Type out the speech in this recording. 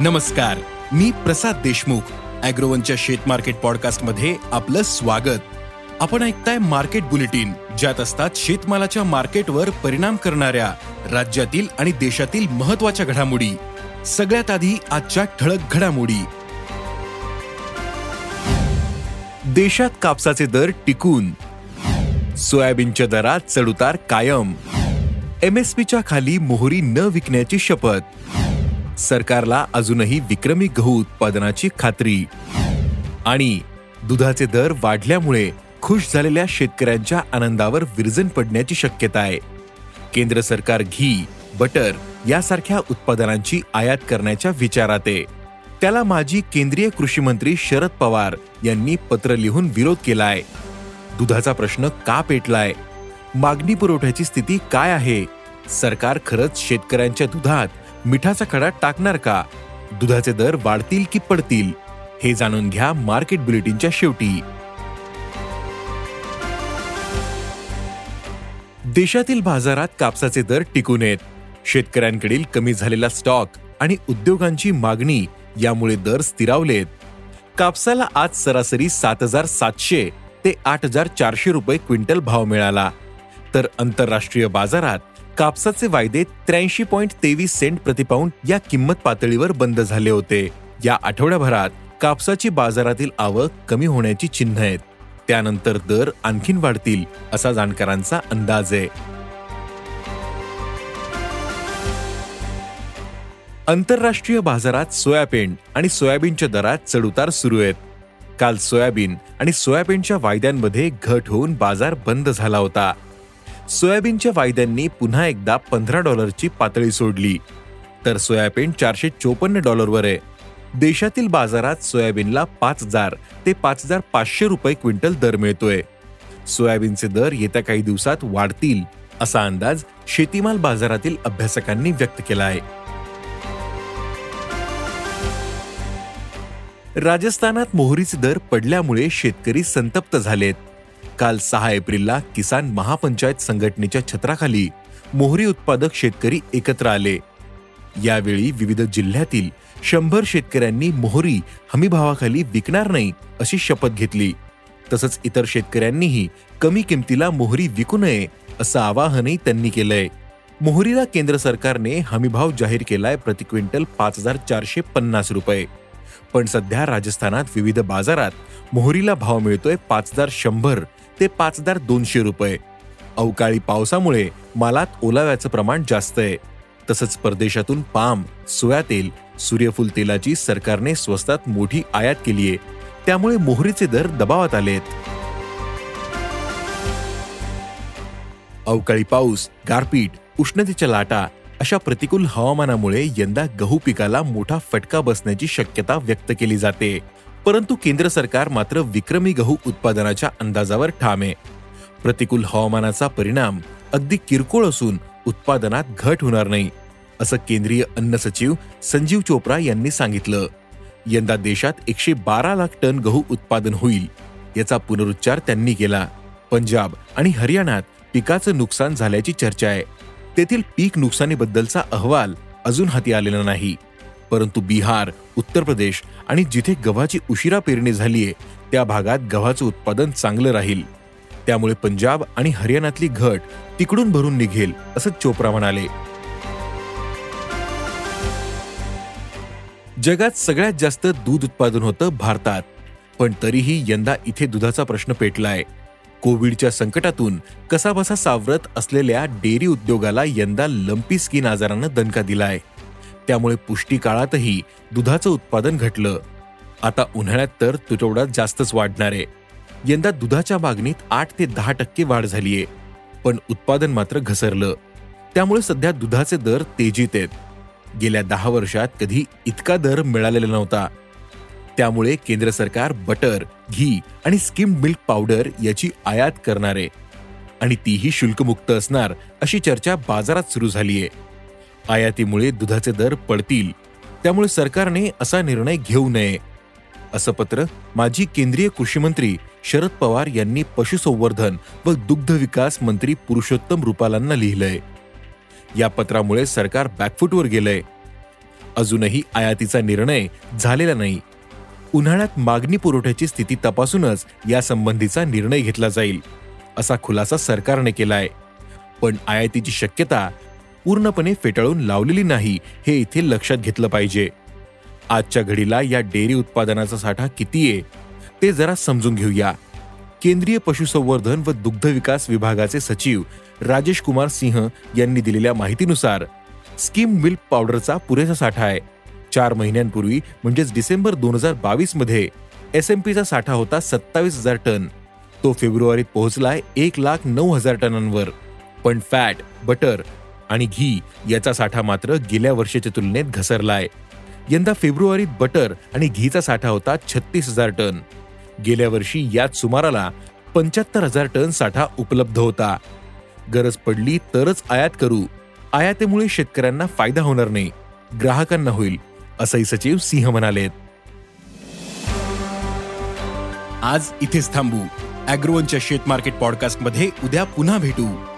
नमस्कार मी प्रसाद देशमुख अॅग्रोवनच्या शेत मार्केट पॉडकास्टमध्ये आपलं स्वागत. आपण ऐकताय मार्केट बुलेटिन ज्यात असतात शेतमालाच्या मार्केटवर परिणाम करणाऱ्या राज्यातील आणि देशातील महत्त्वाच्या घडामोडी. सगळ्यात आधी आजच्या ठळक घडामोडी. देशात कापसाचे दर टिकून. सोयाबीनच्या दरात चढउतार कायम. एमएसपीच्या खाली मोहरी न विकण्याची शपथ. सरकारला अजूनही विक्रमी गहू उत्पादनाची खात्री. आणि दुधाचे दर वाढल्यामुळे खुश झालेल्या शेतकऱ्यांच्या आनंदावर विरजन पडण्याची शक्यता आहे. केंद्र सरकार घी बटर यासारख्या उत्पादनांची आयात करण्याच्या विचारात आहे. त्याला माजी केंद्रीय कृषी मंत्री शरद पवार यांनी पत्र लिहून विरोध केलाय. दुधाचा प्रश्न का पेटलाय? मागणी पुरवठ्याची स्थिती काय आहे? सरकार खरंच शेतकऱ्यांच्या दुधात मिठाचा खडा टाकणार का? दुधाचे दर वाढतील की पडतील? हे जाणून घ्या मार्केट बुलेटिनच्या शेवटी. देशातील बाजारात कापसाचे दर टिकून येत शेतकऱ्यांकडील कमी झालेला स्टॉक आणि उद्योगांची मागणी यामुळे दर स्थिरावलेत. कापसाला आज सरासरी सात हजार सातशे ते आठ हजार चारशे रुपये क्विंटल भाव मिळाला. तर आंतरराष्ट्रीय बाजारात कापसाचे वायदे त्र्याऐंशी पॉईंट तेवीस सेंट प्रतिपाऊंड या किंमत पातळीवर बंद झाले होते. या आठवड्याभरात कापसाची बाजारातील आवक कमी होण्याची चिन्ह आहेत. त्यानंतर दर आणखीन वाढतील असा जाणकारांचा अंदाज आहे. आंतरराष्ट्रीय बाजारात सोयाबीन आणि सोयाबीनच्या दरात चढउतार सुरू आहेत. काल सोयाबीन आणि सोयाबीनच्या वायद्यांमध्ये घट होऊन बाजार बंद झाला होता. सोयाबीनच्या वायद्यांनी पुन्हा एकदा पंधरा डॉलरची पातळी सोडली. तर सोयाबीन चारशे चोपन्न डॉलरवर आहे. देशातील बाजारात सोयाबीनला पाच हजार ते पाच हजार पाचशे रुपये क्विंटल दर मिळतोय. सोयाबीनचे दर येत्या काही दिवसात वाढतील असा अंदाज शेतीमाल बाजारातील अभ्यासकांनी व्यक्त केला आहे. राजस्थानात मोहरीचे दर पडल्यामुळे शेतकरी संतप्त झालेत. काल सहा एप्रिलला किसान महापंचायत संघटनेच्या छत्राखाली मोहरी उत्पादक शेतकरी एकत्र आले. यावेळी विविध जिल्ह्यातील शंभर शेतकऱ्यांनी मोहरी हमीभावाखाली विकणार नाही अशी शपथ घेतली. तसंच इतर शेतकऱ्यांनीही कमी किमतीला मोहरी विकू नये असं आवाहनही त्यांनी केलंय. मोहरीला केंद्र सरकारने हमीभाव जाहीर केलाय प्रति क्विंटल पाच हजार चारशे पन्नास रुपये. पण सध्या राजस्थानात विविध बाजारात मोहरीला भाव मिळतोय पाच हजार शंभर ते पाच हजार दोनशे रुपये. अवकाळी पावसामुळे मालात ओलाव्याचं प्रमाण जास्त आहे. तसंच परदेशातून पाम सोया तेल सूर्यफूल तेलाची सरकारने स्वस्तात मोठी आयात केली आहे. त्यामुळे मोहरीचे दर दबावात आलेत अवकाळी पाऊस गारपीट उष्णतेच्या लाटा अशा प्रतिकूल हवामानामुळे यंदा गहू पिकाला मोठा फटका बसण्याची शक्यता व्यक्त केली जाते. परंतु केंद्र सरकार मात्र विक्रमी गहू उत्पादनाच्या अंदाजावर ठाम आहे. प्रतिकूल हवामानाचा परिणाम अगदी किरकोळ असून उत्पादनात घट होणार नाही असं केंद्रीय अन्न सचिव संजीव चोप्रा यांनी सांगितलं. यंदा देशात एकशे बारा लाख टन गहू उत्पादन होईल याचा पुनरुच्चार त्यांनी केला. पंजाब आणि हरियाणात पिकाचं नुकसान झाल्याची चर्चा आहे. तेथील पीक नुकसानीबद्दलचा अहवाल अजून हाती आलेला नाही. परंतु बिहार उत्तर प्रदेश आणि जिथे गव्हाची उशिरा पेरणी झालीये त्या भागात गव्हाचं उत्पादन चांगलं राहील. त्यामुळे पंजाब आणि हरियाणातली घट तिकडून भरून निघेल असं चोप्रा म्हणाले. जगात सगळ्यात जास्त दूध उत्पादन होतं भारतात पण तरीही यंदा इथे दुधाचा प्रश्न पेटलाय. कोविडच्या संकटातून कसाबसा सावरत असलेल्या डेअरी उद्योगाला यंदा लंपी स्किन आजारानं दणका दिलाय. त्यामुळे पुष्टी काळातही दुधाचं उत्पादन घटलं. आता उन्हाळ्यात तर तुटवडा जास्तच वाढणार. आहे यंदा दुधाच्या मागणीत आठ ते दहा टक्के वाढ झालीये पण उत्पादन मात्र घसरलं. त्यामुळे सध्या दुधाचे दर तेजीत आहेत. गेल्या दहा वर्षात कधी इतका दर मिळालेला नव्हता. त्यामुळे केंद्र सरकार बटर घी आणि स्किम मिल्क पावडर याची आयात करणार. आहे आणि तीही शुल्कमुक्त असणार अशी चर्चा बाजारात सुरू झालीय. आयातीमुळे दुधाचे दर पडतील. त्यामुळे सरकारने असा निर्णय घेऊ नये. असं पत्र माजी केंद्रीय कृषी मंत्री शरद पवार यांनी पशुसंवर्धन व दुग्ध विकास मंत्री पुरुषोत्तम रुपालांना लिहिलंय. या पत्रामुळे सरकार बॅकफुटवर गेलंय. अजूनही आयातीचा निर्णय झालेला नाही. उन्हाळ्यात मागणी पुरवठ्याची स्थिती तपासूनच यासंबंधीचा निर्णय घेतला जाईल असा खुलासा सरकारने केलाय. पण आयातीची शक्यता पूर्णपणे फेटाळून लावलेली नाही हे इथे लक्षात घेतलं पाहिजे. आजच्या घडीला या डेअरी उत्पादनाचा साठा किती आहे ते जरा समजून घेऊया. केंद्रीय पशुसंवर्धन व दुग्ध विकास विभागाचे सचिव राजेश कुमार सिंह यांनी दिलेल्या माहितीनुसार स्कीम मिल्क पावडरचा पुरेसा साठा आहे. चार महिन्यांपूर्वी म्हणजेच डिसेंबर दोन हजार बावीसमध्ये एस एम पीचा साठा होता सत्तावीस हजार टन. तो फेब्रुवारीत पोहोचलाय एक लाख नऊ हजार टनांवर. पण फॅट बटर आणि घी याचा साठा मात्र गेल्या वर्षाच्या तुलनेत घसरलाय. यंदा फेब्रुवारीत बटर आणि घीचा साठा होता छत्तीस हजार टन. गेल्या वर्षी याच सुमाराला पंच्याहत्तर हजार टन साठा उपलब्ध होता. गरज पडली तरच आयात करू. आयातीमुळे शेतकऱ्यांना फायदा होणार नाही. ग्राहकांना होईल असंही सचिव सिंह म्हणाले आज इथेच थांबू. अॅग्रोवनच्या शेत मार्केट पॉडकास्टमध्ये उद्या पुन्हा भेटू.